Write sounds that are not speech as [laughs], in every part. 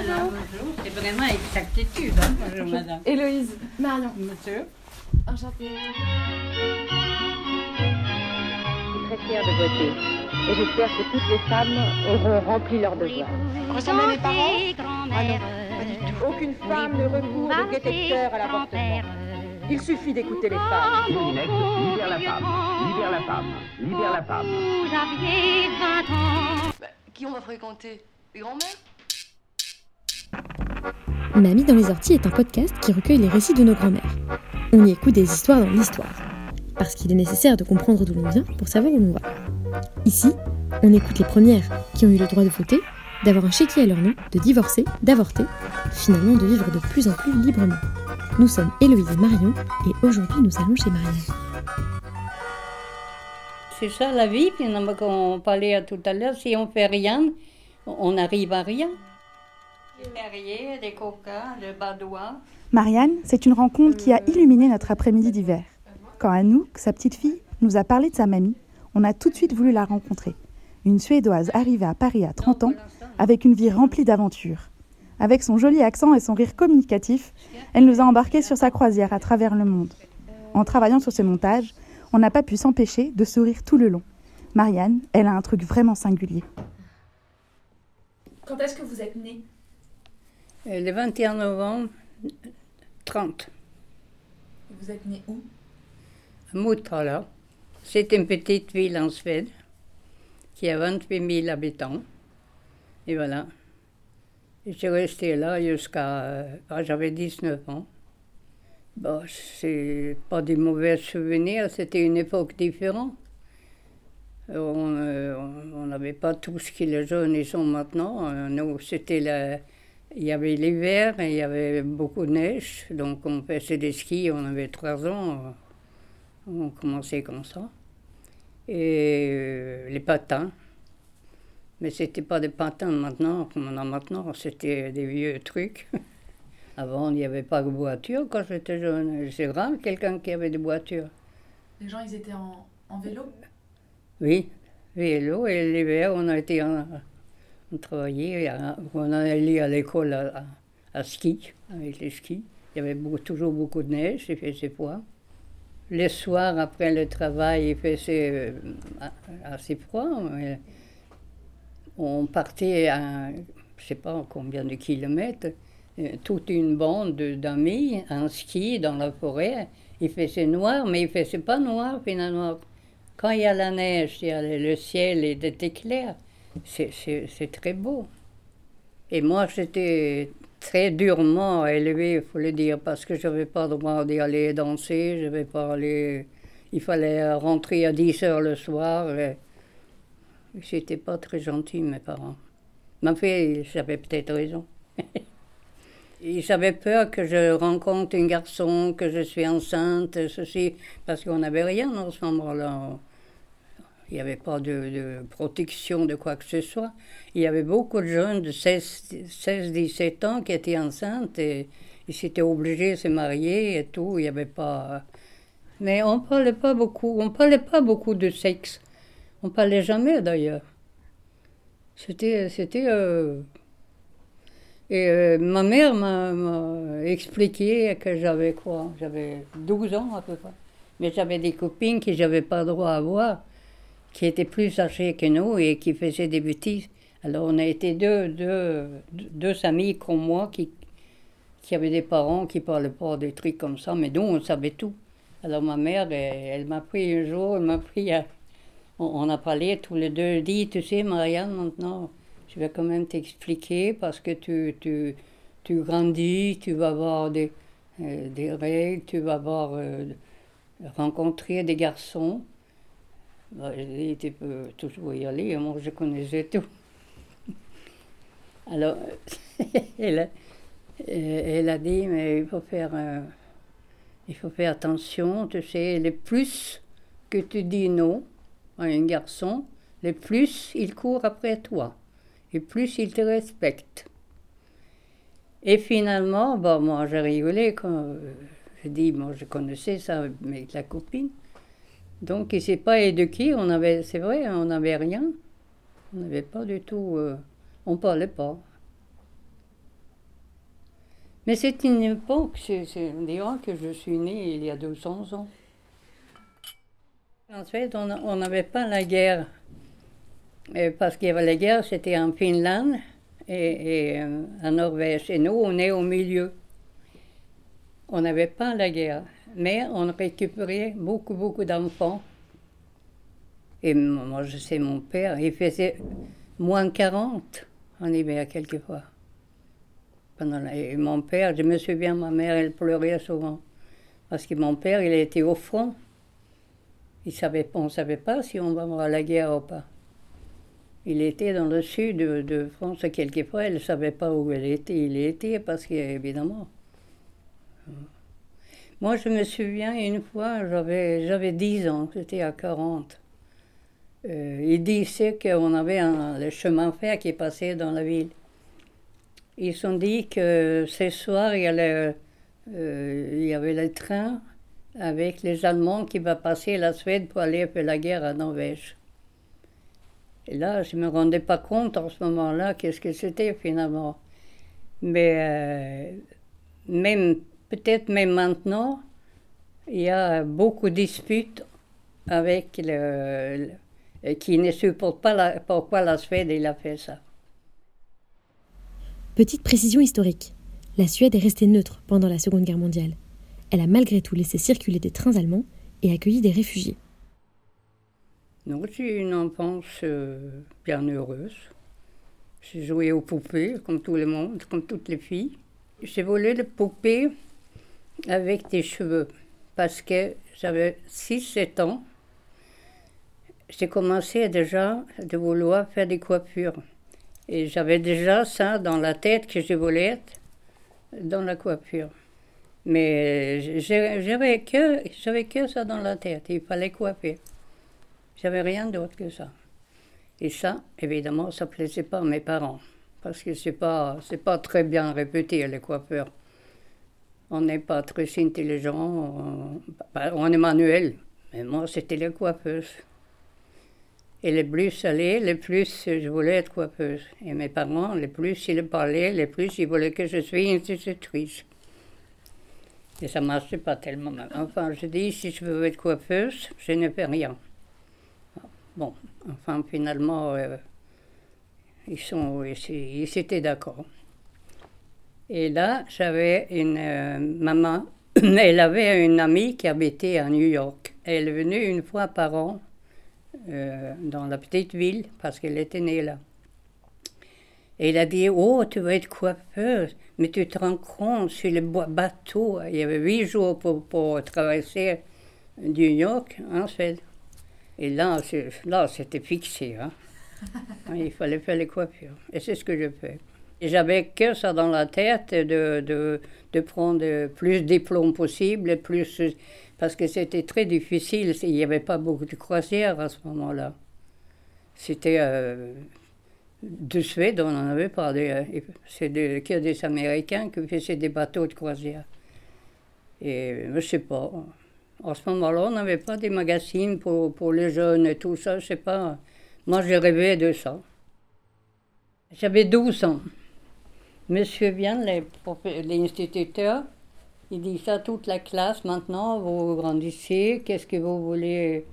Voilà, bonjour. C'est vraiment exactitude. Hein. Bonjour, madame. Héloïse, Marion. Monsieur. Enchantée. suis très fière de voter. Et j'espère que toutes les femmes auront rempli leur devoir. Ressemblez à mes parents Ah non, pas du tout. Aucune femme ne recourt de détecteur à l'avortement. Il suffit d'écouter les femmes. Libère la femme, libère la femme, libère la femme. Vous aviez 20 ans. Bah, qui on va fréquenter? Les grands-mères? Mamie dans les orties est un podcast qui recueille les récits de nos grands-mères. On y écoute des histoires dans l'histoire. Parce qu'il est nécessaire de comprendre d'où l'on vient pour savoir où l'on va. Ici, on écoute les premières qui ont eu le droit de voter, d'avoir un chéquier à leur nom, de divorcer, d'avorter, finalement de vivre de plus en plus librement. Nous sommes Héloïse et Marion et aujourd'hui nous allons chez Marianne. C'est ça la vie, finalement, comme on parlait tout à l'heure. Si on fait rien, on n'arrive à rien. Des terriers, des coquins, des badois. Marianne, c'est une rencontre qui a illuminé notre après-midi d'hiver. Quand Anouk, sa petite fille, nous a parlé de sa mamie, on a tout de suite voulu la rencontrer. Une Suédoise arrivée à Paris à 30 ans, avec une vie remplie d'aventures. Avec son joli accent et son rire communicatif, elle nous a embarqués sur sa croisière à travers le monde. En travaillant sur ce montage, on n'a pas pu s'empêcher de sourire tout le long. Marianne, elle a un truc vraiment singulier. Quand est-ce que vous êtes née? Le 21 novembre 30, Vous êtes née où? À Motala. C'est une petite ville en Suède qui a 28 000 habitants. Et voilà. Suis restée là jusqu'à. euh, ah, J'avais 19 ans. Bon, c'est pas des mauvais souvenirs, c'était une époque différente. On euh, n'avait pas tout ce que les jeunes ils sont maintenant. Euh, Nous, c'était la- Il y avait l'hiver et il y avait beaucoup de neige. Donc, on faisait des skis, on avait 3 ans. euh, On commençait comme ça. Et euh, les patins. Mais c'était pas des patins maintenant, comme on a maintenant, c'était des vieux trucs. [laughs] Avant, il n'y avait pas de voiture quand j'étais jeune. C'est rare quelqu'un qui avait des voitures. Les gens, ils étaient en, en vélo? Oui, vélo. Et l'hiver, on a été en, on travaillait, on allait à l'école à, ski, avec les skis. Il y avait toujours beaucoup de neige, il faisait froid. Les soirs, après le travail, il faisait euh, assez froid. On partait à, je sais pas combien de kilomètres, euh, toute une bande de- d'amis en ski dans la forêt. Il faisait noir, mais il faisait pas noir finalement. Quand il y a la neige, il y a le, le ciel était clair. C'est- très beau. Et moi, j'étais très durement élevé, il faut le dire, parce que je n'avais pas droit d'y aller danser, je n'avais pas aller... Il fallait rentrer à 10 heures le soir. C'était pas très gentil, mes parents. Mais en fait, j'avais peut-être raison. [laughs] Ils avaient peur que je rencontre un garçon, que je suis enceinte, ceci, parce qu'on n'avait rien en ce moment-là. Il n'y avait pas de, protection de quoi que ce soit. Il y avait beaucoup de jeunes de 16-17 ans qui étaient enceintes et ils s'étaient obligés de se marier et tout. Il n'y avait pas. Mais on parlait pas beaucoup. On parlait pas beaucoup de sexe. On parlait jamais d'ailleurs. C'était. c'était euh, Et euh, ma mère m'a expliqué que j'avais quoi? J'avais 12 ans à peu près. Mais j'avais des copines que j'avais pas droit à voir qui étaient plus âgés que nous et qui faisaient des bêtises. Alors on a été deux, deux, deux amis comme moi qui, qui avaient des parents qui parlaient pas des trucs comme ça, mais nous on savait tout. Alors ma mère, elle, m'a pris un jour, elle m'a pris à... On, on a parlé tous les deux, elle dit, tu sais Marianne, maintenant, je vais quand même t'expliquer parce que tu, tu, tu grandis, tu vas avoir des, euh, des règles, tu vas avoir euh, rencontrer des garçons. Bah, tu peux toujours y aller, moi je connaissais tout. [laughs] Alors, [laughs] elle, a, elle a dit, mais il faut faire, euh, il faut faire attention, tu sais, le plus que tu dis non à un garçon, le plus il court après toi, et plus il te respecte. Et finalement, bon, moi j'ai rigolé quand euh, j'ai dit, moi je connaissais ça avec la copine. Donc, il ne s'est pas éduqué, on avait, c'est vrai, on n'avait rien. On n'avait pas du tout. euh, on parlait pas. Mais c'est une époque, c'est, on que je suis née il y a 200 ans. En fait, on n'avait pas la guerre. Parce qu'il y avait la guerre, c'était en Finlande et, et euh, en Norvège. Et nous, on est au milieu. On n'avait pas la guerre. Mais on récupérait beaucoup, beaucoup d'enfants. Et moi, je sais, mon père, il faisait moins 40 en hiver, quelquefois. Pendant Et mon père, je me souviens, ma mère, elle pleurait souvent. Parce que mon père, il était au front. Il on ne savait pas si on va avoir la guerre ou pas. Il était dans le sud de, France. Quelquefois, elle ne savait pas où elle était. Il était parce qu'évidemment. Moi, je me souviens, une fois, j'avais, j'avais 10 ans, c'était à 40. Euh, il disait qu'on avait un, le chemin de fer qui passait dans la ville. Ils se sont dit que ce soir, il y, allait, euh, il y avait le train avec les Allemands qui va passer la Suède pour aller faire la guerre à Norvège. Et là, je ne me rendais pas compte en ce moment-là qu'est-ce que c'était finalement. Mais euh, même, peut-être même maintenant, il y a beaucoup de disputes avec le, le- qui ne supportent pas la- pourquoi la Suède il a fait ça. Petite précision historique. La Suède est restée neutre pendant la Seconde Guerre mondiale. Elle a malgré tout laissé circuler des trains allemands et accueilli des réfugiés. Donc j'ai une enfance euh, bien heureuse. J'ai joué aux poupées, comme tout le monde, comme toutes les filles. J'ai volé les poupées avec des cheveux, parce que j'avais 6-7 ans. J'ai commencé déjà de vouloir faire des coiffures. Et j'avais déjà ça dans la tête que je voulais être dans la coiffure. Mais j'avais que, j'avais que ça dans la tête, il fallait coiffer. J'avais rien d'autre que ça. Et ça, évidemment, ça plaisait pas à mes parents. Parce que c'est pas, c'est pas très bien répété, les coiffeurs. On n'est pas très intelligent, on, bah, on est manuel. Mais moi, c'était les coiffeuses. Et les plus salés, les plus je voulais être coiffeuse. Et mes parents, les plus ils parlaient, les plus ils voulaient que je sois institutrice. Et ça ne marchait pas tellement. Enfin, je dis, si je veux être coiffeuse, je ne fais rien. Bon, enfin, finalement, euh, ils, sont, ils étaient d'accord. Et là, j'avais une euh, maman, [coughs] elle avait une amie qui habitait à New York. Elle est venue une fois par an euh, dans la petite ville parce qu'elle était née là. Et elle a dit Oh, tu vas être coiffeuse, mais tu te rends compte sur le bateau, il y avait huit jours pour, pour traverser New York en Suède. Et là, là c'était fixé. hein. [laughs] Il fallait faire les coiffures. Et c'est ce que je fais. J'avais que ça dans la tête de, de, de prendre plus de diplômes possible, plus, parce que c'était très difficile. Il n'y avait pas beaucoup de croisières à ce moment-là. C'était euh, de Suède, on n'en avait pas. euh, C'est de- que des Américains qui faisaient des bateaux de croisière. Et je ne sais pas. En ce moment-là, on n'avait pas des magazines pour, pour les jeunes et tout ça. Je sais pas. Moi, je rêvais de ça. J'avais 12 ans. Monsieur prof- l'instituteur, il dit ça à toute la classe. Maintenant, vous grandissez. Qu'est-ce que vous voulez,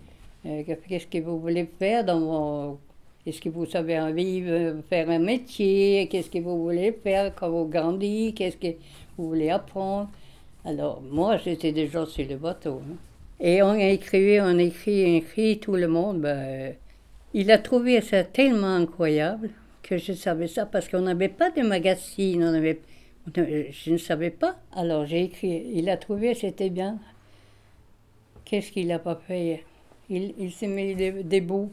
euh, qu'est-ce que vous voulez faire dans vos est-ce que vous savez envie de faire un métier? Qu'est-ce que vous voulez faire quand vous grandissez? Qu'est-ce que vous voulez apprendre? Alors, moi, j'étais déjà sur le bateau. hein. Et on a écrit, on écrit, écrit, tout le monde. ben, il a trouvé ça tellement incroyable que je savais ça parce qu'on n'avait pas de magazine. On avait, je ne savais pas. Alors, j'ai écrit. Il a trouvé, c'était bien. Qu'est-ce qu'il n'a pas fait? Il, il s'est mis des, bouts.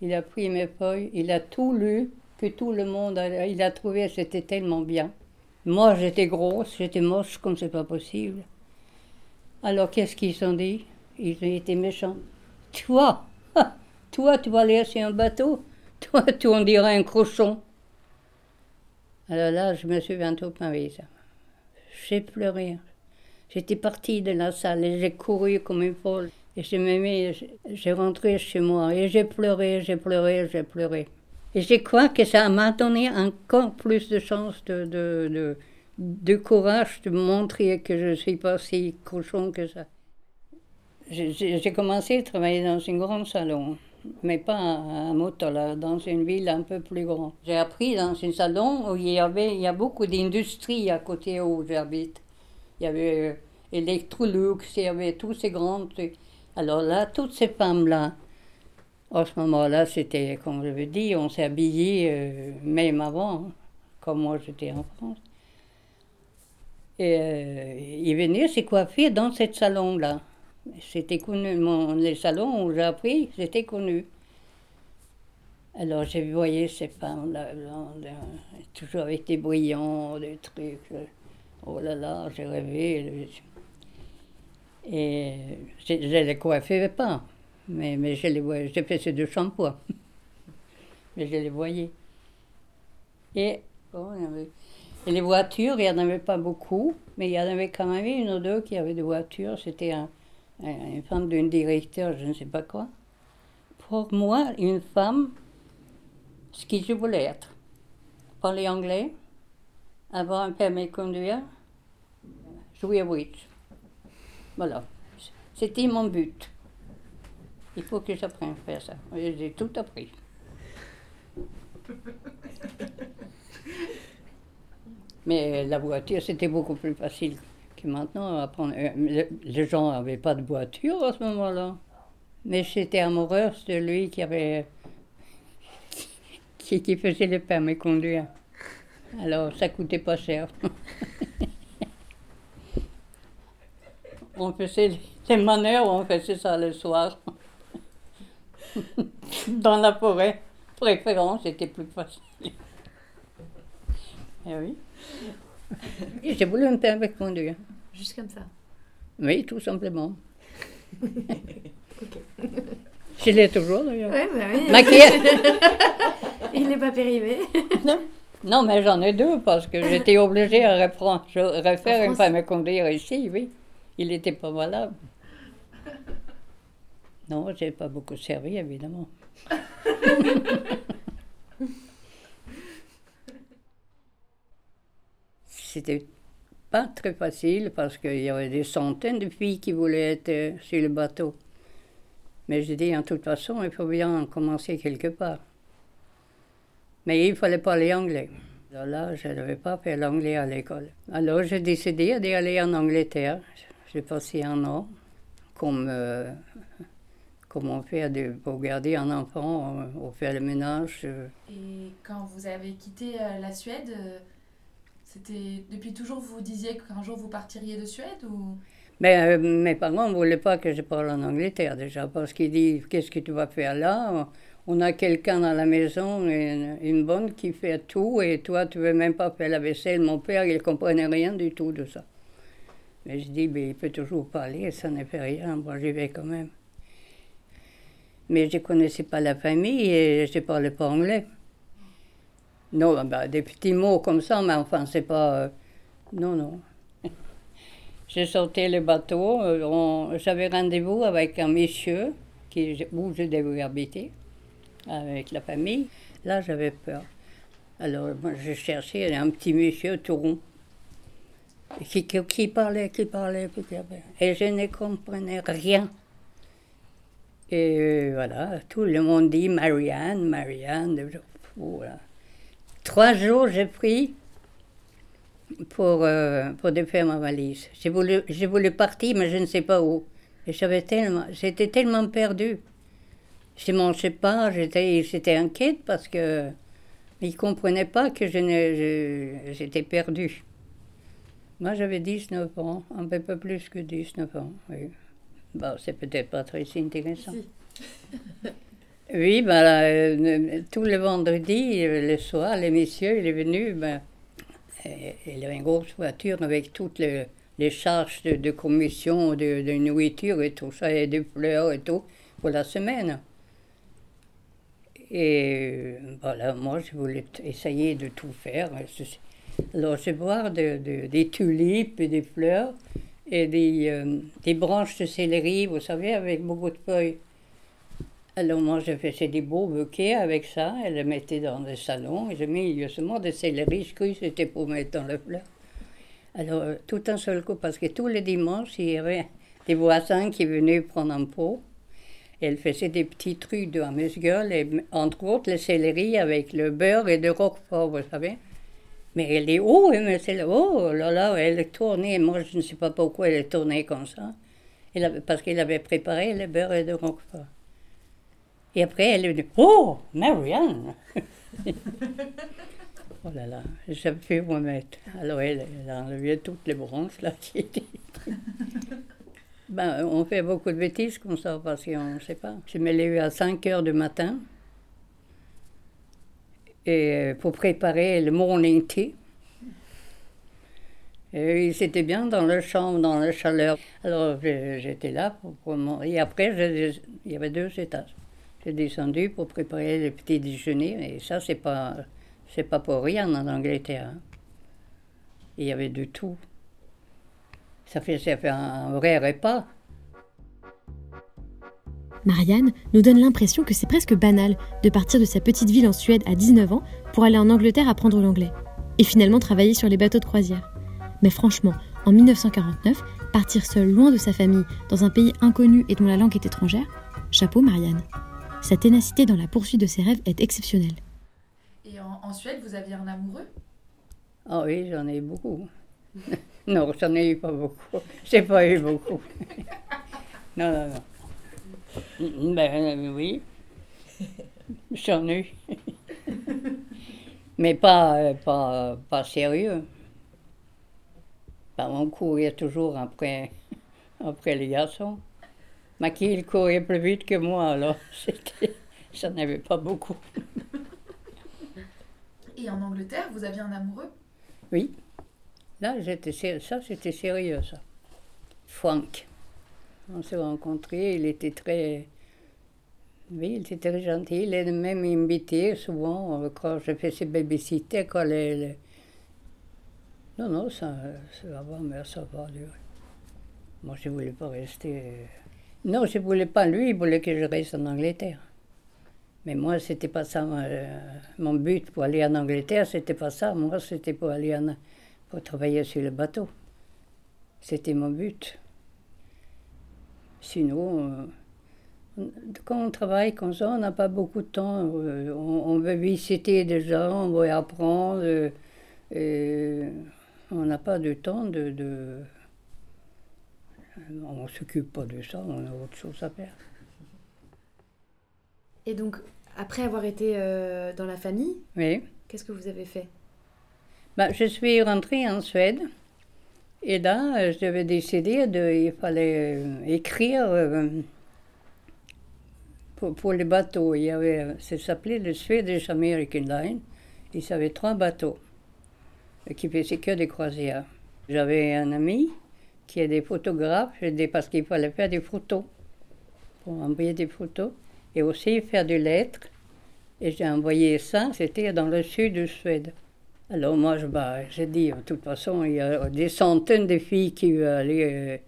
Il a pris mes feuilles, il a tout lu, que tout le monde a, il a trouvé, c'était tellement bien. Moi, j'étais grosse, j'étais moche comme c'est pas possible. Alors, qu'est-ce qu'ils ont dit? Ils ont été méchants. Toi, [laughs] toi, tu vas aller sur un bateau? Toi, tu on dirait un cochon. Alors là, je me ma vie, ça. J'ai pleuré. J'étais partie de la salle et j'ai couru comme une folle. Et je me mis, j'ai rentré chez moi et j'ai pleuré, j'ai pleuré, j'ai pleuré. Et je crois que ça m'a donné encore plus de chance de, de, de, de courage de montrer que je ne suis pas si cochon que ça. J'ai commencé à travailler dans un grand salon, mais pas à, à Motala, dans une ville un peu plus grande. J'ai appris dans un salon où il y avait il y a beaucoup d'industries à côté où j'habite. Il y avait euh, Electrolux, il y avait tous ces grands trucs. Alors là, toutes ces femmes-là, à ce moment-là, c'était, comme je vous dis, on s'est habillés euh, même avant, hein, comme moi j'étais en France. Et euh, ils venaient se coiffer dans ce salon-là. C'était connu, mon, les salons où j'ai appris, c'était connu. Alors j'ai voyé ces femmes-là, là, là, toujours avec des brillants, des trucs. euh, Oh là là, j'ai rêvé. Et je ne les coiffais pas, mais, mais je les. J'ai fait ces deux shampoings. [laughs] mais je les voyais. Et, les voitures, il n'y en avait pas beaucoup, mais il y en avait quand même une ou deux qui avaient des voitures. C'était une femme d'un directeur, je ne sais pas quoi. Pour moi, une femme, ce que je voulais être. Parler anglais, avoir un permis de conduire, jouer au bridge. Voilà. C'était mon but. Il faut que j'apprenne à faire ça. J'ai tout appris. [laughs] Mais la voiture, c'était beaucoup plus facile que maintenant. à prendre. Euh, le- Les gens n'avaient pas de voiture à ce moment-là. Mais j'étais amoureuse de lui qui avait. [laughs] qui, faisait le permis conduire. Alors, ça coûtait pas cher. [laughs] on faisait les manœuvres, on faisait ça le soir. [laughs] Dans la forêt. Préférence, c'était plus facile. Eh oui. J'ai voulu me permis de conduire. Juste comme ça. Oui, tout simplement. [laughs] Je l'ai toujours d'ailleurs. Ouais, bah oui. Maquillée. [laughs] Il n'est pas périmé. [laughs] Non. Non, mais j'en ai deux parce que j'étais obligée à reprendre, je- refaire En un France permis de conduire ici, oui. Il n'était pas valable. Non, j'ai pas beaucoup servi, évidemment. C'était pas très facile parce qu'il y avait des centaines de filles qui voulaient être euh, sur le bateau. Mais j'ai dit, en toute façon, il faut bien commencer quelque part. Mais il fallait parler anglais. Alors là, je n'avais pas fait l'anglais à l'école. Alors j'ai décidé d'aller en Angleterre. J'ai passé un an, comme, euh, comme on fait de- pour garder un enfant, euh, on fait le ménage. Et quand vous avez quitté la Suède, c'était depuis toujours vous disiez qu'un jour vous partiriez de Suède ou? Mais euh, mes parents ne voulaient pas que je parle en Angleterre déjà, parce qu'ils disent Qu'est-ce que tu vas faire là? On a quelqu'un dans la maison, une, une bonne qui fait tout, et toi, tu ne veux même pas faire la vaisselle. Mon père, il ne comprenait rien du tout de ça. Mais je dis Mais il peut toujours parler, ça ne fait rien, moi j'y vais quand même. Mais je ne connaissais pas la famille et je ne parlais pas anglais. Non, ben, des petits mots comme ça, mais enfin, c'est pas. euh, non, non. [laughs] J'ai sauté le bateau. euh, on- J'avais rendez-vous avec un monsieur qui, où je devais habiter, avec la famille. Là, j'avais peur. Alors, moi, je cherchais un petit monsieur tout rond. Qui, qui, qui parlait, qui parlait. Et je ne comprenais rien. Et voilà, tout le monde dit Marianne, Marianne. Voilà. Trois jours, j'ai pris pour, euh, pour défaire ma valise. J'ai voulu, j'ai voulu partir, mais je ne sais pas où. Et j'avais tellement, j'étais tellement perdue. Je ne mangeais pas, j'étais, j'étais inquiète parce que ils ne comprenaient pas que je ne, je- j'étais perdue. Moi, j'avais 19 ans, un peu plus que 19 ans. Oui. Bon, c'est peut-être pas très intéressant. [laughs] Oui, ben, euh, tout le vendredi, euh, le soir, le monsieur, il est venu. Ben, euh, il avait une grosse voiture avec toutes les, les charges de, de commission, de, nourriture et tout ça, et des fleurs et tout, pour la semaine. Et euh, voilà, moi, je voulais essayer de tout faire. Alors, je voir de- de- des tulipes et des fleurs et euh, des branches de céleri, vous savez, avec beaucoup de feuilles. Alors moi, je faisais des beaux bouquets avec ça, et les mettais dans le salon, et j'ai mis justement des céleri crus, c'était pour mettre dans le fleur. Alors, euh, tout un seul coup, parce que tous les dimanches, il y avait des voisins qui venaient prendre un pot. Elle faisait des petits trucs de amuse-gueule, et entre autres le céleri avec le beurre et le roquefort, vous savez. Mais elle est haut, mais c'est oh là là, elle tournée. Moi, je ne sais pas pourquoi elle tournée comme ça. Elle parce qu'elle avait préparé le beurre et le roquefort. Et après, elle est dit Oh, Marianne [laughs] Oh là là, j'ai pu me mettre. Alors, elle, elle a enlevé toutes les branches là qui étaient. [laughs] Ben, on fait beaucoup de bêtises comme ça parce qu'on ne sait pas. Je me lève à 5 heures du matin et pour préparer le morning tea. Et c'était bien dans la chambre, dans la chaleur. Alors j'étais là pour, pour Et après, il y avait deux étages. J'ai descendu pour préparer le petit déjeuner. Et ça, c'est pas, pas pour rien en Angleterre. hein. Il y avait de tout. Ça fait, ça fait un vrai repas. Marianne nous donne l'impression que c'est presque banal de partir de sa petite ville en Suède à 19 ans pour aller en Angleterre apprendre l'anglais et finalement travailler sur les bateaux de croisière. Mais franchement, en 1949, partir seule loin de sa famille dans un pays inconnu et dont la langue est étrangère, chapeau Marianne. Sa ténacité dans la poursuite de ses rêves est exceptionnelle. Et en, en Suède, vous aviez un amoureux? Ah oui, j'en ai eu beaucoup. [laughs] non, j'en ai eu pas beaucoup. [laughs] J'ai pas eu beaucoup. [laughs] non, non, non. Ben euh, oui, j'en ai eu. Mais pas, euh, pas, pas sérieux. Ben, on courait toujours après, après les garçons. Mais qui il courait plus vite que moi, alors [laughs] c'était, j'en avais pas beaucoup. Et en Angleterre, vous aviez un amoureux? Oui. Là, j'étais ça, c'était sérieux, ça. Franck. On s'est rencontrés, il était très... Oui, il était très gentil. Il est même invité souvent euh, quand je faisais babysitter, quand les... les- Non, non, ça, ça va, mais ça va durer. Moi, je ne voulais pas rester... Non, je ne voulais pas. Lui, il voulait que je reste en Angleterre. Mais moi, c'était pas ça. euh, mon but pour aller en Angleterre, c'était pas ça. Moi, c'était pour aller en, pour travailler sur le bateau. C'était mon but. Sinon, euh, quand on travaille comme ça, on n'a pas beaucoup de temps. Euh, on, veut visiter des gens, on veut apprendre. on n'a pas de temps de on ne s'occupe pas de ça, on a autre chose à faire. Et donc, après avoir été euh, dans la famille, Oui. qu'est-ce que vous avez fait? Ben, je suis rentrée en Suède et là, euh, j'avais décidé de, il fallait euh, écrire euh, pour, pour les bateaux. Il y avait, euh, ça s'appelait le Swedish American Line. Ils avaient trois bateaux euh, qui faisaient que des croisières. J'avais un ami qui est des photographes, parce qu'il fallait faire des photos, pour envoyer des photos, et aussi faire des lettres. Et j'ai envoyé ça, c'était dans le sud de Suède. Alors moi, je, bah, j'ai dit, de toute façon, il y a des centaines de filles qui veulent aller,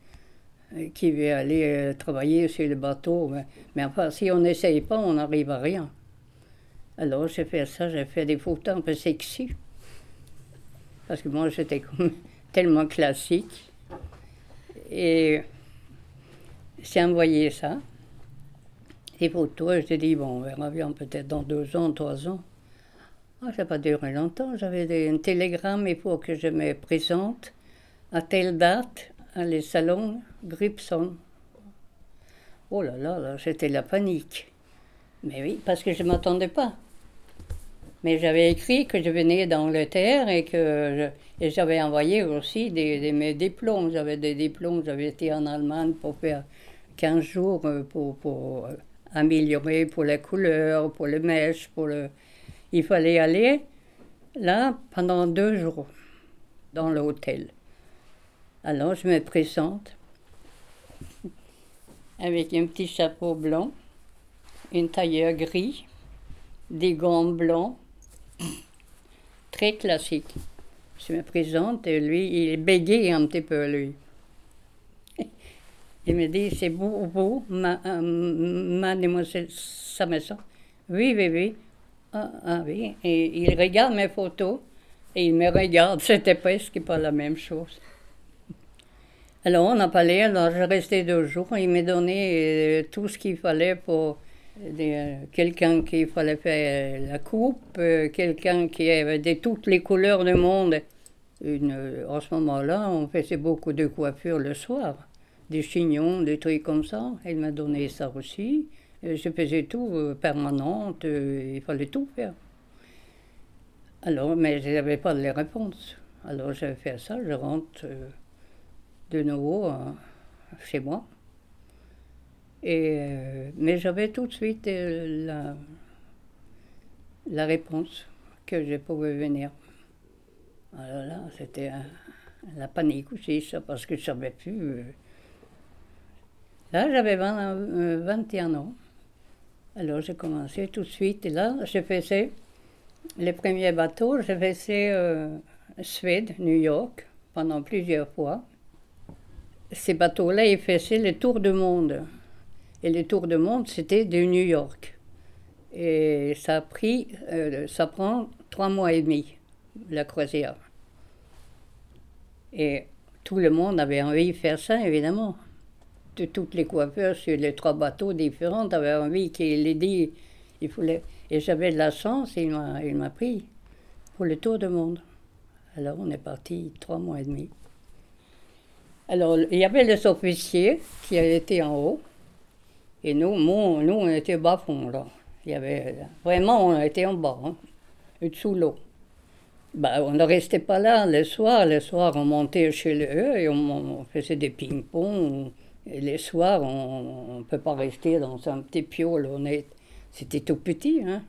euh, qui aller euh, travailler sur le bateau. Mais, enfin, si on n'essaye pas, on n'arrive à rien. Alors j'ai fait ça, j'ai fait des photos un peu sexy. Parce que moi, j'étais [laughs] tellement classique. Et j'ai envoyé ça, des photos, et j'ai dit, bon, on verra bien peut-être dans deux ans, trois ans. Ah, ça n'a pas duré longtemps. J'avais un télégramme, il faut que je me présente à telle date à les salons Gripson. Oh là là, là c'était la panique. Mais oui, parce que je ne m'attendais pas. Mais j'avais écrit que je venais d'Angleterre et que je- et j'avais envoyé aussi des, mes diplômes. J'avais des diplômes, j'avais été en Allemagne pour faire 15 jours euh, pour, pour euh, améliorer pour la couleur, pour le mèche, pour le... Il fallait aller là pendant deux jours dans l'hôtel. Alors je me présente avec un petit chapeau blanc, une tailleur gris, des gants blancs, très classique. Je me présente et lui, il bégaye un petit peu, lui. [laughs] Il me dit, c'est vous, vous, ma, euh, mademoiselle Sameson Oui, oui, oui. Ah, ah oui. Et il regarde mes photos. Et il me regarde, [laughs] c'était presque pas la même chose. Alors on a parlé, alors j'ai resté deux jours. Il m'a donné euh, tout ce qu'il fallait pour euh, quelqu'un qui fallait faire la coupe, quelqu'un qui avait de toutes les couleurs du monde. Une, en ce moment-là, on faisait beaucoup de coiffures le soir, des chignons, des trucs comme ça. Il m'a donné ça aussi. Je faisais tout permanente, il fallait tout faire. Alors, mais je n'avais pas les réponses. Alors j'ai fait ça, je rentre de nouveau chez moi. Et, euh, mais j'avais tout de suite euh, la, la réponse que je pouvais venir. Alors là, c'était la panique aussi, ça, parce que je ne savais plus. Euh. Là, j'avais 21 ans. Alors j'ai commencé tout de suite. Et là, j'ai fait les premiers bateaux, j'ai fait Suède, New York, pendant plusieurs fois. Ces bateaux-là, ils faisaient le tour du monde. Et le tour du monde, c'était de New York. Et ça a pris, euh, ça prend trois mois et demi, la croisière. Et tout le monde avait envie de faire ça, évidemment. De toutes les coiffeurs sur les trois bateaux différents avaient envie qu'il ait dit. Il voulait. Et j'avais de la chance, il m'a, pris pour le tour du monde. Alors on est parti trois mois et demi. Alors il y avait les officiers qui étaient en haut. Et nous, nous, on était bas fond, là. Il y avait, vraiment, on était en bas, hein, sous l'eau. Ben, on ne restait pas là le soir. Le soir, on montait chez eux et on, faisait des ping-pong. Et les soirs, on ne peut pas rester dans un petit piole. On c'était tout petit. Hein.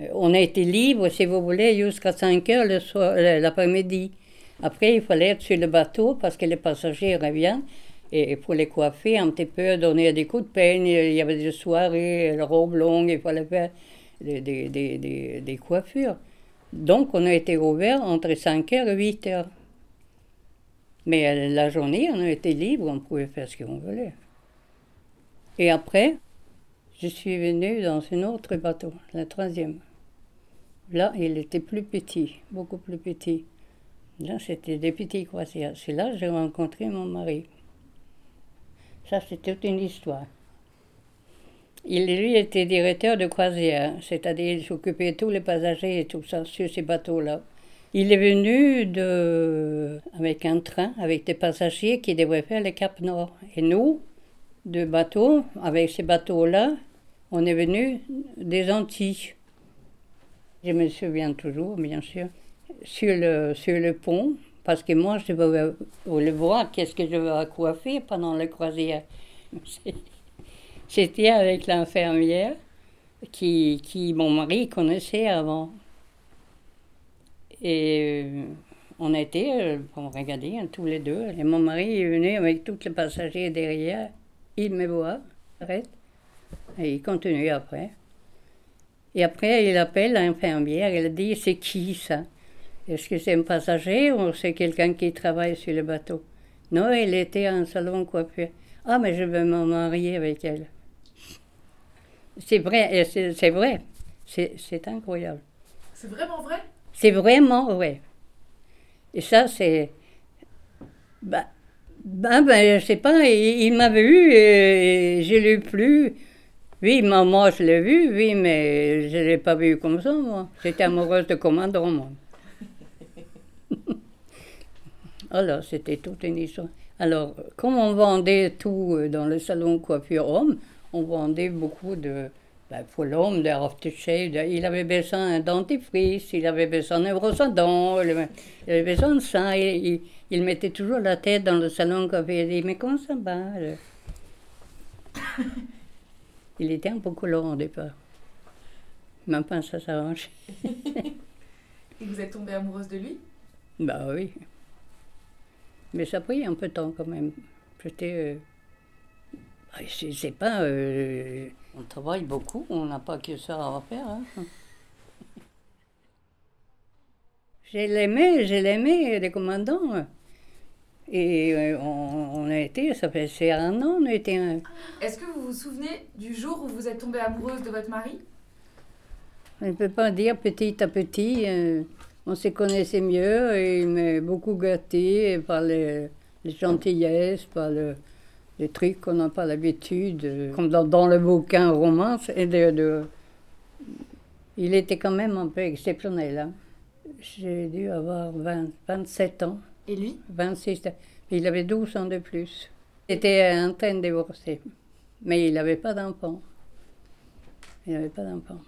Euh, on a été libre, si vous voulez, jusqu'à 5 heures le soir, l'après-midi. Après, il fallait être sur le bateau parce que les passagers reviennent. Et pour les coiffer un petit peu, donner des coups de peigne, il y avait des soirées, la robe longue, il fallait faire des, des, des, coiffures. Donc on a été ouvert entre 5h et 8h. Mais la journée, on a été libre, on pouvait faire ce qu'on voulait. Et après, je suis venue dans un autre bateau, le troisième. Là, il était plus petit, beaucoup plus petit. Là, c'était des petits croisières. C'est là que j'ai rencontré mon mari. Ça, c'est toute une histoire. Il, lui, était directeur de croisière, c'est-à-dire il s'occupait de tous les passagers et tout ça sur ces bateaux-là. Il est venu de, avec un train, avec des passagers qui devraient faire le Cap Nord. Et nous, de bateaux, avec ces bateaux-là, on est venu des Antilles. Je me souviens toujours, bien sûr, sur le, sur le pont, parce que moi, je le voir, qu'est-ce que je veux coiffer pendant la croisière. [laughs] J'étais avec l'infirmière qui, qui, mon mari connaissait avant. Et euh, on était, euh, on regardait hein, tous les deux. Et mon mari est venu avec tous les passagers derrière. Il me voit, arrête. Et il continue après. Et après, il appelle l'infirmière. Elle dit C'est qui ça? Est-ce que c'est un passager ou c'est quelqu'un qui travaille sur le bateau Non, elle était en salon coiffure. Ah, mais je veux me marier avec elle. C'est vrai, c'est vrai. C'est incroyable. C'est vraiment vrai? C'est vraiment vrai. Et ça, c'est. Bah, bah, ben, je sais pas, il, m'a vu et je l'ai plus. Oui, moi, je l'ai vu, oui, mais je ne l'ai pas vu comme ça, moi. J'étais amoureuse de commandant, moi. [laughs] Alors, c'était toute une histoire. Alors, comme on vendait tout euh, dans le salon coiffure homme, on vendait beaucoup de. Ben, l'homme, de aftershave, il avait besoin d'un dentifrice, il avait besoin d'un brosse à dents, il avait besoin de ça. Il, il, mettait toujours la tête dans le salon coiffure. Il dit Mais comment ça va [laughs] Il était un peu collant au départ. Maintenant, ça s'arrange. [laughs] Et vous êtes tombée amoureuse de lui? Bah oui. Mais ça a pris un peu de temps quand même. J'étais. Euh, je sais pas. Euh, on travaille beaucoup, on n'a pas que ça à faire. Hein. [laughs] J'ai l'aimé, j'ai l'aimé, les commandants. Et euh, on, a été, ça fait un an, on a été. Est-ce que vous vous souvenez du jour où vous êtes tombée amoureuse de votre mari? On ne peut pas dire petit à petit. euh, on se connaissait mieux et il m'a beaucoup gâté par les, les gentillesses, par le, les trucs qu'on n'a pas l'habitude, euh, comme dans, dans le bouquin romance. Et de, de- il était quand même un peu exceptionnel. hein. J'ai dû avoir 20 27 ans. Et lui? 26. Il avait 12 ans de plus. Il était en train de divorcer. Mais il n'avait pas d'enfant. Il n'avait pas d'enfant.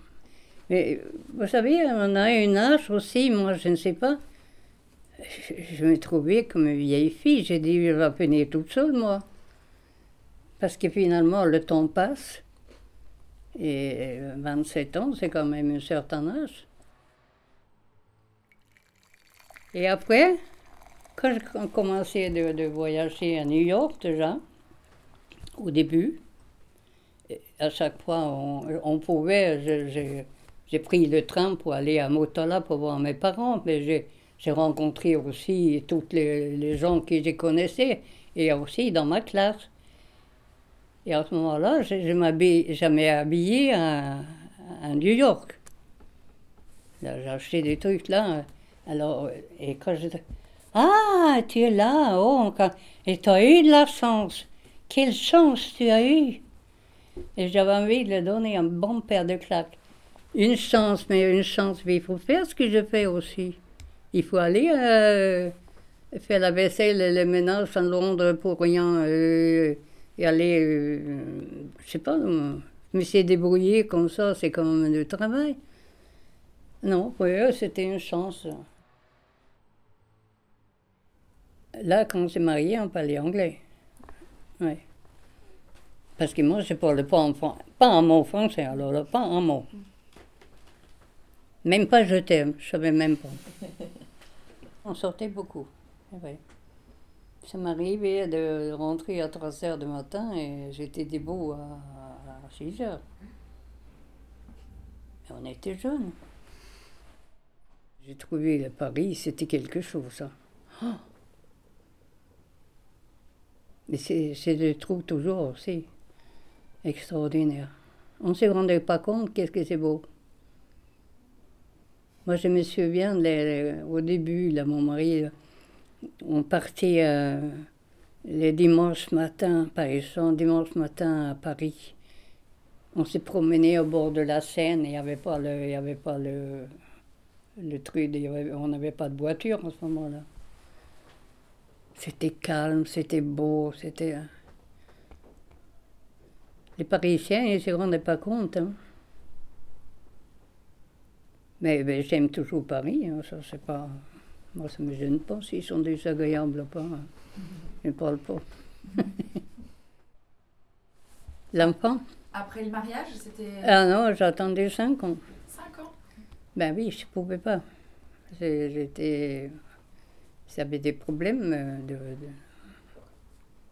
Mais vous savez, on a une âge aussi, moi je ne sais pas. Je, je me trouvais comme une vieille fille. J'ai dit, je vais finir toute seule, moi. Parce que finalement, le temps passe. Et 27 ans, c'est quand même un certain âge. Et après, quand j'ai commencé de, voyager à New York déjà, au début, et à chaque fois on, pouvait, j'ai pris le train pour aller à Motala pour voir mes parents, mais j'ai j'ai rencontré aussi toutes les, les gens que je connaissais, et aussi dans ma classe. Et à ce moment-là, je, je m'habille- je m'ai habillée à, New York. J'ai acheté des trucs là. Alors, et quand je... Ah, tu es là, oh, quand- et tu as eu de la chance. Quelle chance tu as eu. Et j'avais envie de lui donner un bon paire de claques. Une chance, mais une chance, mais il faut faire ce que je fais aussi. Il faut aller euh, faire la vaisselle et le ménage à Londres pour rien. euh, et aller, euh, je sais pas, euh, me s'est débrouillé comme ça, c'est quand même du travail. Non, pour eux, c'était une chance. Là, quand on s'est marié, on parlait anglais. Oui. Parce que moi, je parle pas en pas un mot français, alors là, pas un mot. Même pas je t'aime, je savais même pas. [laughs] On sortait beaucoup, c'est vrai. Ça m'arrivait de rentrer à 3 heures du matin et j'étais debout à, 6 heures. Mais on était jeunes. J'ai trouvé le Paris, c'était quelque chose. hein. Mais c'est, je trouve toujours aussi extraordinaire. On ne se rendait pas compte qu'est-ce que c'est beau. Moi, je me souviens, au début, là, mon mari, on partait euh, les dimanches matins, par dimanche matin à Paris. On se promenait au bord de la Seine, il n'y avait pas le, avait pas le, le truc, on n'avait pas de voiture en ce moment-là. C'était calme, c'était beau, c'était. euh, Les Parisiens, ils ne se rendaient pas compte. hein. Mais, mais j'aime toujours Paris, hein, ça c'est pas. Moi, ça me gêne pas s'ils sont désagréables ou pas. Je ne parle pas. [laughs] L'enfant? Après le mariage, c'était Ah non, j'attendais 5 ans. 5 ans? Ben oui, je ne pouvais pas. J'étais. J'avais des problèmes euh, de,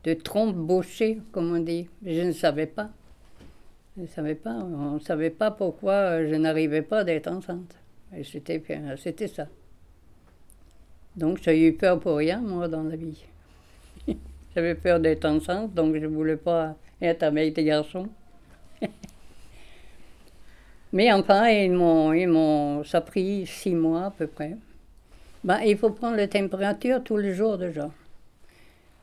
de, de comme on dit. Je ne savais pas. Je ne savais pas. On ne savait pas pourquoi je n'arrivais pas d'être enceinte. Et c'était ça. Donc j'ai eu peur pour rien, moi, dans la vie. [laughs] J'avais peur d'être enceinte, donc je ne voulais pas être avec des garçons. [laughs] Mais enfin, ils m'ont, ils m'ont, ça a pris six mois à peu près. Ben, il faut prendre la température tous les jours déjà.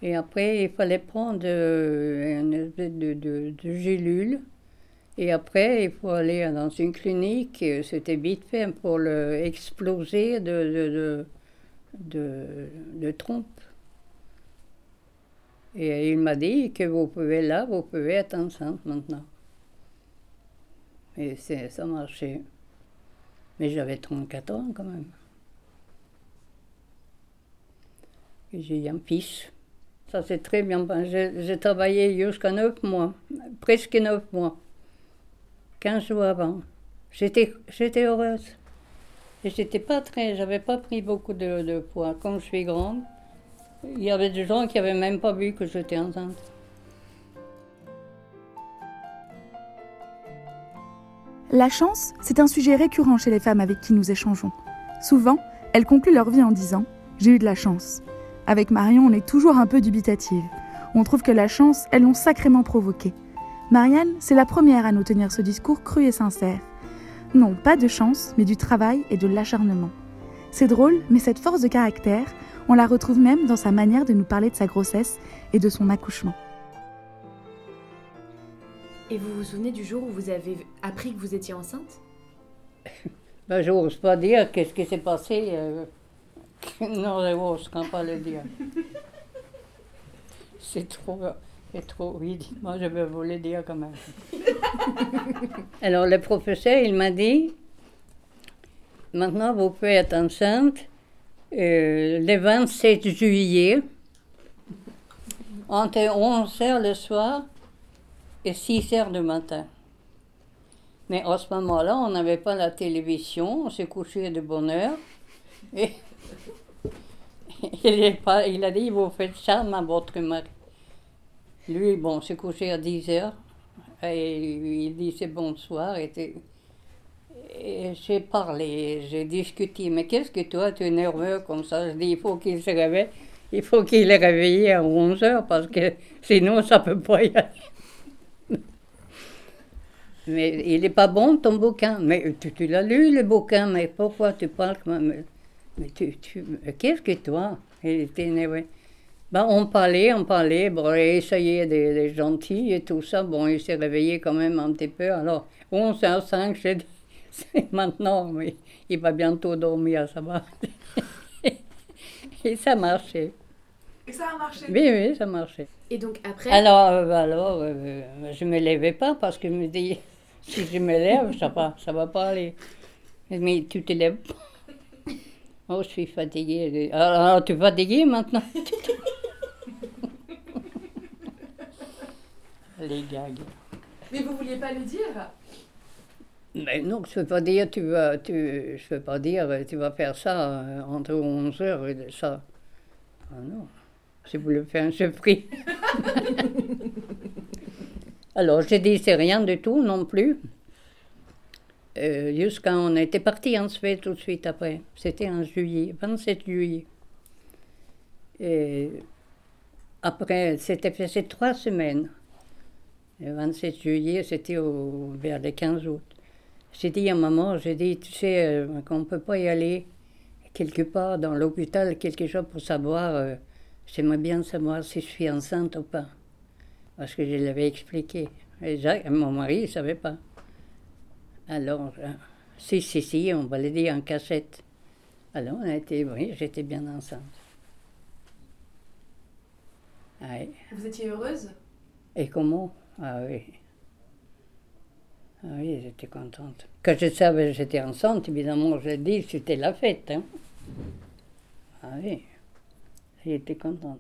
Et après, il fallait prendre euh, une espèce de, de, gélule. Et après, il faut aller dans une clinique. C'était vite fait pour le exploser de, de, de, trompe. Et il m'a dit que vous pouvez là, vous pouvez être enceinte maintenant. Et ça marchait. Mais j'avais 34 ans quand même. J'ai un fils. Ça s'est très bien passé. J'ai, j'ai travaillé jusqu'à 9 mois, presque 9 mois. 15 jours avant. J'étais heureuse. Et j'étais pas très, j'avais pas pris beaucoup de, poids. Comme je suis grande, il y avait des gens qui n'avaient même pas vu que j'étais enceinte. La chance, c'est un sujet récurrent chez les femmes avec qui nous échangeons. Souvent, elles concluent leur vie en disant ⁇ J'ai eu de la chance ⁇ Avec Marion, on est toujours un peu dubitative. On trouve que la chance, elles l'ont sacrément provoquée. Marianne, c'est la première à nous tenir ce discours cru et sincère. Non, pas de chance, mais du travail et de l'acharnement. C'est drôle, mais cette force de caractère, on la retrouve même dans sa manière de nous parler de sa grossesse et de son accouchement. Et vous vous souvenez du jour où vous avez appris que vous étiez enceinte? [laughs] Ben, je n'ose pas dire qu'est-ce qui s'est passé. euh, [laughs] Non, je n'ose pas le dire. C'est trop, trop, oui, moi je vais vous le dire quand même. [laughs] Alors le professeur, il m'a dit, maintenant vous pouvez être enceinte euh, le 27 juillet, entre 11h le soir et 6h du matin. Mais à ce moment-là, on n'avait pas la télévision, on s'est couché de bonne heure. Et [laughs] il, est pas, il a dit, vous faites ça à votre mari. Lui, bon, s'est couché à 10 heures. Et il dit, c'est bonsoir. Et, j'ai parlé, j'ai discuté. Mais qu'est-ce que toi, tu es nerveux comme ça? Je dis, il faut qu'il se réveille. Il faut qu'il est réveillé à 11 heures parce que sinon, ça peut pas y aller. [laughs] Mais il n'est pas bon ton bouquin. Mais tu, tu l'as lu le bouquin, mais pourquoi tu parles comme. Mais, mais tu, tu, qu'est-ce que toi? Il était énervé. Ben, on parlait, on parlait, bon, il essayait d'être d'être gentil et tout ça. Bon, il s'est réveillé quand même un petit peu. Alors, 11 h 5, j'ai dit, [laughs] c'est maintenant, mais il va bientôt dormir, ça va. [laughs] et ça marchait. Et ça a marché Oui, oui, ça marchait. Et donc après, Alors, euh, alors euh, je ne me levais pas parce que je me dis, [laughs] si je me lève, ça va, ça va pas aller. Mais tu te lèves pas. Oh, je suis fatiguée. Alors, tu es fatiguée maintenant? Les gags. Mais vous vouliez pas le dire? Mais non, je ne veux pas dire, tu vas, tu, je veux pas dire, euh, tu vas faire ça euh, entre 11 heures et ça. Ah non, si vous le faites, [laughs] je prie. Alors, j'ai dit, c'est rien du tout non plus. Euh, Jusqu'à on était parti en Suède tout de suite après. C'était en juillet, 27 juillet. Et après, c'était fait trois semaines. Le 27 juillet, c'était au- vers le 15 août. J'ai dit à maman, j'ai dit, tu sais, euh, qu'on ne peut pas y aller quelque part dans l'hôpital, quelque chose pour savoir, euh, j'aimerais bien savoir si je suis enceinte ou pas. Parce que je l'avais expliqué. Et Jacques- mon mari ne savait pas. Alors, euh, si, si, si, on va le dire en cachette. Alors, on a été, oui, j'étais bien enceinte. Ouais. Vous étiez heureuse? Et comment? Ah oui. Ah oui, j'étais contente. Quand je savais que j'étais enceinte, évidemment, je dit, c'était la fête. Hein. Ah oui, j'étais contente.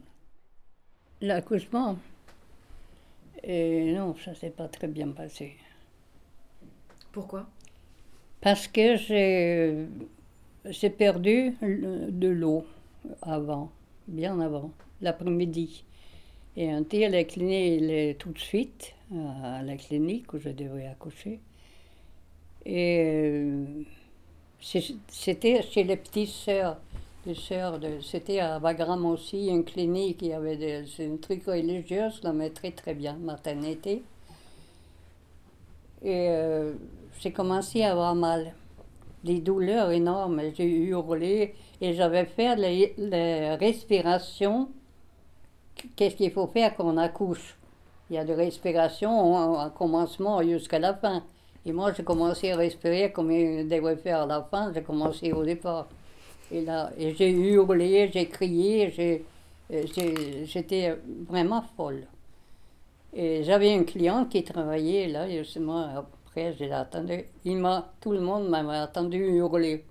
L'accouchement, et non, ça s'est pas très bien passé. pourquoi? Parce que j'ai, j'ai perdu de l'eau avant, bien avant, l'après-midi. Et un tir, la il est tout de suite à la clinique où je devais accoucher. Et euh, c'était chez les petites sœurs. Les sœurs de, c'était à Wagram aussi, une clinique, il y avait des, une truc religieuse, là, mais très très bien, maternité. Et euh, j'ai commencé à avoir mal, des douleurs énormes. J'ai hurlé et j'avais fait les, les respirations. Qu'est-ce qu'il faut faire quand on accouche? Il y a de respiration au commencement jusqu'à la fin. Et moi, j'ai commencé à respirer comme il devrait faire à la fin. J'ai commencé au départ. Et là, et j'ai hurlé, j'ai crié, j'ai- j'ai- j'étais vraiment folle. Et j'avais un client qui travaillait là, justement, après, je l'ai attendu. Il m'a, tout le monde m'avait attendu hurler.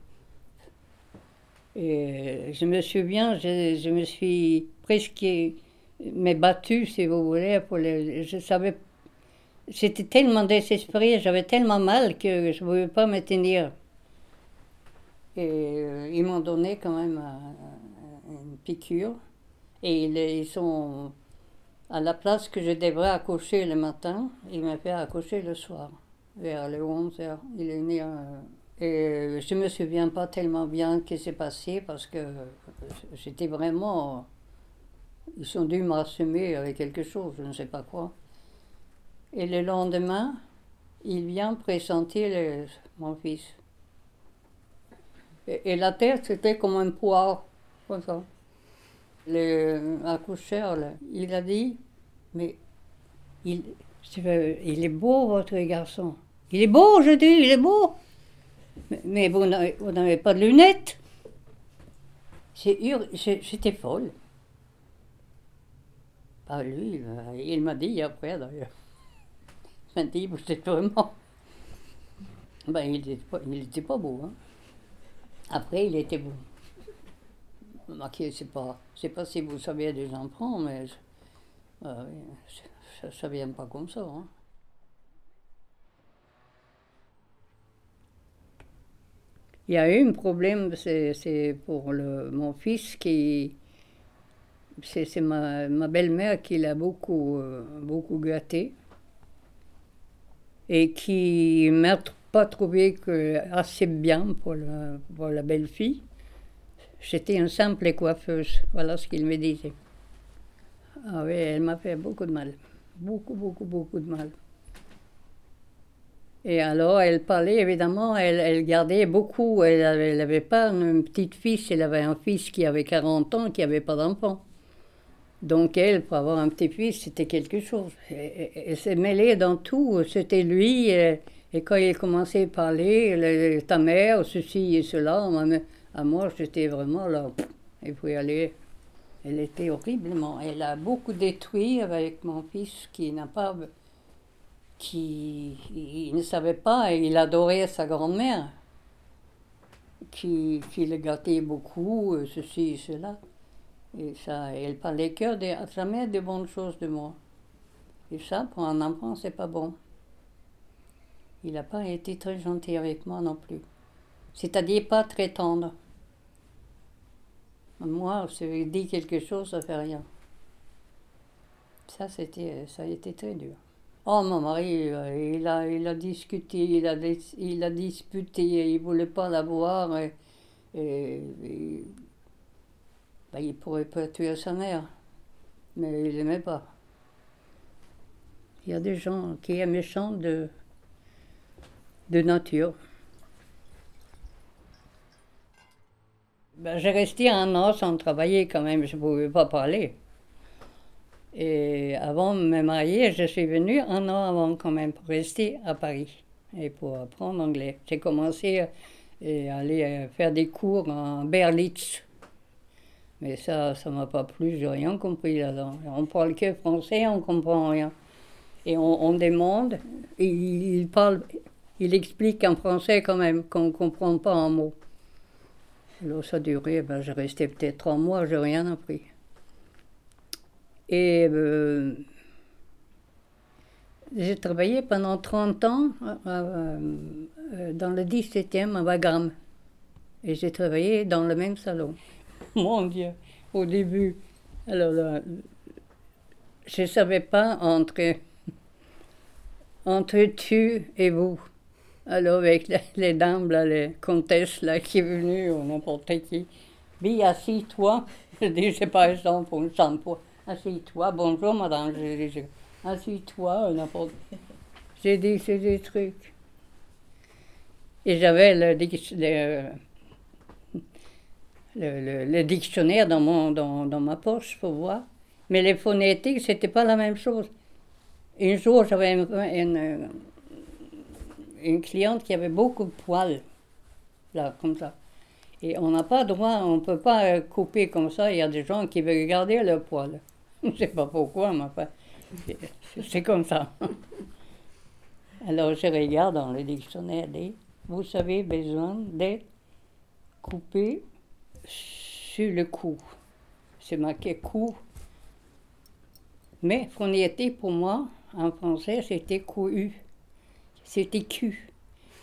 Et je me souviens, je, je me suis presque mais battue, si vous voulez, pour les, je savais, j'étais tellement désespérée, j'avais tellement mal que je ne pouvais pas me tenir. Et euh, ils m'ont donné quand même euh, une piqûre. Et ils, ils sont à la place que je devrais accoucher le matin, il m'a fait accoucher le soir, vers les 11 heures. Il est euh, et je ne me souviens pas tellement bien ce qui s'est passé parce que j'étais vraiment. Ils ont dû m'assumer avec quelque chose, je ne sais pas quoi. Et le lendemain, il vient présenter mon fils. Et, la tête, c'était comme un poire, comme ça. Il a dit, mais il, il est beau, votre garçon. Il est beau, je dis, il est beau. Mais, mais vous n'avez pas de lunettes. J'étais folle. Pas lui, euh, il m'a dit après d'ailleurs. Il m'a dit, vous êtes vraiment. Ben, il n'était pas, pas beau. Hein. Après, il était beau. Remarquez, c'est pas, c'est pas si vous saviez des enfants, mais euh, ça, ça vient pas comme ça. Hein. Il y a eu un problème, c'est pour le, mon fils qui. C'est ma, ma belle-mère qui l'a beaucoup, euh, beaucoup gâté et qui m'a pas trouvé que assez bien pour la, pour la belle-fille. J'étais une simple coiffeuse, voilà ce qu'il me disait. Ah oui, elle m'a fait beaucoup de mal. Beaucoup, beaucoup, beaucoup de mal. Et alors, elle parlait, évidemment, elle, elle gardait beaucoup. Elle n'avait pas une petite fille, elle avait un fils qui avait 40 ans, qui n'avait pas d'enfant. Donc, elle, pour avoir un petit-fils, c'était quelque chose. Et- et- Elle s'est mêlée dans tout. C'était lui. Et, et quand il commençait à parler, le- ta mère, ceci et cela, à moi, j'étais vraiment là. faut y aller. Elle était horriblement. Elle a beaucoup détruit avec mon fils qui n'a pas. qui. Il ne savait pas, et il adorait sa grand-mère, qui, qui le gâtait beaucoup, euh, ceci et cela. Et ça, elle parlait que de, jamais de bonnes choses de moi. Et ça, pour un enfant, c'est pas bon. Il n'a pas été très gentil avec moi non plus. C'est-à-dire pas très tendre. Moi, si je dis quelque chose, ça fait rien. Ça, c'était, ça a été très dur. Oh, mon mari, il a, il a discuté, il a, il a disputé, il ne voulait pas la voir. Et, et- et- ben, il pourrait pas tuer sa mère, mais il n'aimait pas. Il y a des gens qui sont méchants de, nature. Ben, j'ai resté un an sans travailler quand même, je ne pouvais pas parler. Et avant de me marier, je suis venue un an avant quand même pour rester à Paris et pour apprendre l'anglais. J'ai commencé à et aller euh, faire des cours en Berlitz. Mais ça, ça m'a pas plu, j'ai rien compris là-dedans. On parle que français, on comprend rien. Et on, demande, il, parle, il explique en français quand même, qu'on ne comprend pas un mot. Alors ça durait, ben, j'ai resté peut-être trois mois, j'ai rien appris. Et euh, j'ai travaillé pendant 30 ans euh, euh, dans le 17e à Wagram. Et j'ai travaillé dans le même salon. [laughs] Mon Dieu, au début. Alors là, je ne savais pas entre, entre tu et vous. Alors avec les, dames, les comtesses là, qui est venue, ou n'importe qui. Bi, assis-toi. [laughs] Je dis, c'est par exemple une shampoing. Assis-toi, bonjour madame. Je assis-toi, n'importe. [laughs] J'ai dit, c'est des trucs. Et j'avais le, le, le- dictionnaire dans, mon, dans, dans ma poche pour voir. Mais les phonétiques, c'était pas la même chose. Un jour, j'avais une, une, une cliente qui avait beaucoup de poils, là, comme ça. Et on n'a pas droit, on ne peut pas euh, couper comme ça. Il y a des gens qui veulent garder leurs poils. [laughs] Je ne sais pas pourquoi, mais enfin, c'est- comme ça. [laughs] Alors je regarde dans le dictionnaire, vous avez besoin d'être coupé sur le cou. C'est marqué cou. Mais phonétique pour moi, en français, c'était cou-u. C'était cul.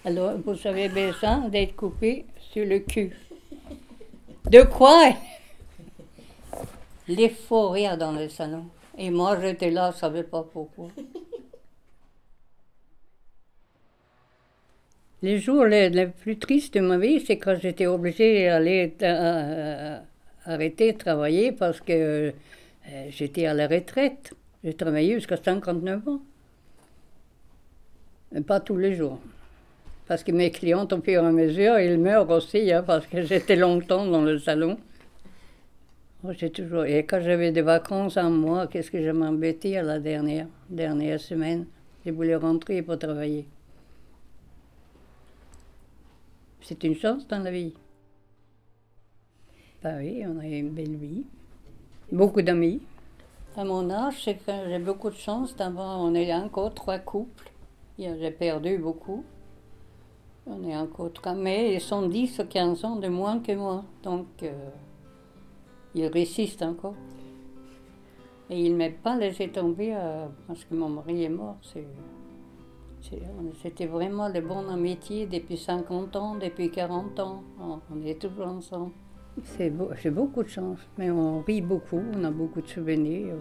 Alors vous avez besoin d'être coupé sur le cul. De quoi? Les faux dans le salon. Et moi, j'étais là, je ne savais pas pourquoi. Les jours les, plus tristes de ma vie, c'est quand j'étais obligée d'aller euh, euh, arrêter de travailler parce que euh, j'étais à la retraite. J'ai travaillé jusqu'à 59 ans. Mais pas tous les jours. Parce que mes clientes, au fur et à mesure, ils meurent aussi, hein, parce que j'étais longtemps dans le salon. Moi, j'ai toujours... Et quand j'avais des vacances un mois, qu'est-ce que je m'embêtais la dernière, dernière semaine? Je voulais rentrer pour travailler. C'est une chance dans la vie. Bah oui, on a une belle vie. Beaucoup d'amis. À mon âge, c'est que j'ai beaucoup de chance d'avoir. On est encore trois couples. J'ai perdu beaucoup. On est encore trois. Mais ils sont 10 ou 15 ans de moins que moi. Donc, euh, ils résistent encore. Et ils ne m'ont pas laissé tomber euh, parce que mon mari est mort. C'est, c'était vraiment de bon amitié depuis 50 ans, depuis 40 ans. On est toujours ensemble. C'est j'ai beaucoup de chance, mais on rit beaucoup, on a beaucoup de souvenirs.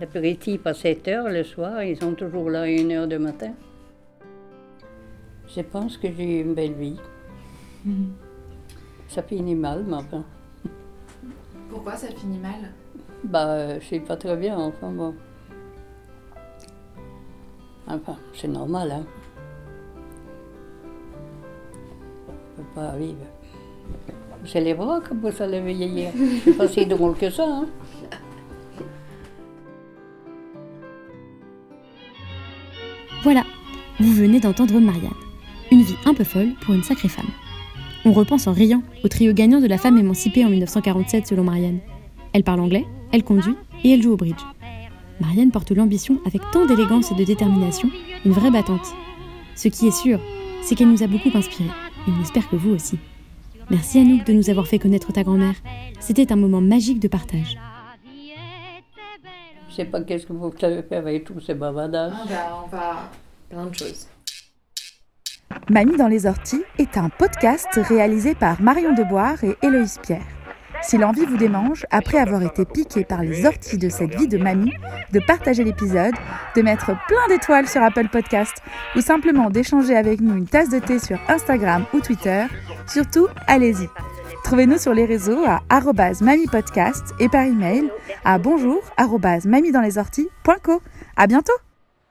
L'apéritif à 7 heures le soir, ils sont toujours là à 1 heure du matin. Je pense que j'ai eu une belle vie. Mhm. Ça finit mal, mais enfin. Pourquoi ça finit mal? Bah, je sais pas très bien, enfin bon. Enfin, c'est normal, hein. On peut pas vivre. C'est les bras que vous allez vieillir. C'est pas si drôle que ça. Hein? Voilà, vous venez d'entendre Marianne. Une vie un peu folle pour une sacrée femme. On repense en riant au trio gagnant de la femme émancipée en 1947 selon Marianne. Elle parle anglais, elle conduit et elle joue au bridge. Marianne porte l'ambition avec tant d'élégance et de détermination, une vraie battante. Ce qui est sûr, c'est qu'elle nous a beaucoup inspirés, et on espère que vous aussi. Merci Anouk de nous avoir fait connaître ta grand-mère. C'était un moment magique de partage. Je sais pas qu'est-ce que vous avez fait avec tous ces bavadages. Ah bah, on va plein de choses. Mamie dans les orties est un podcast réalisé par Marion Deboire et Héloïse Pierre. Si l'envie vous démange, après avoir été piqué par les orties de cette vie de mamie, de partager l'épisode, de mettre plein d'étoiles sur Apple Podcast ou simplement d'échanger avec nous une tasse de thé sur Instagram ou Twitter, surtout allez-y. Trouvez-nous sur les réseaux à mamipodcast et par email à bonjour mamie dans les orties.co. À bientôt!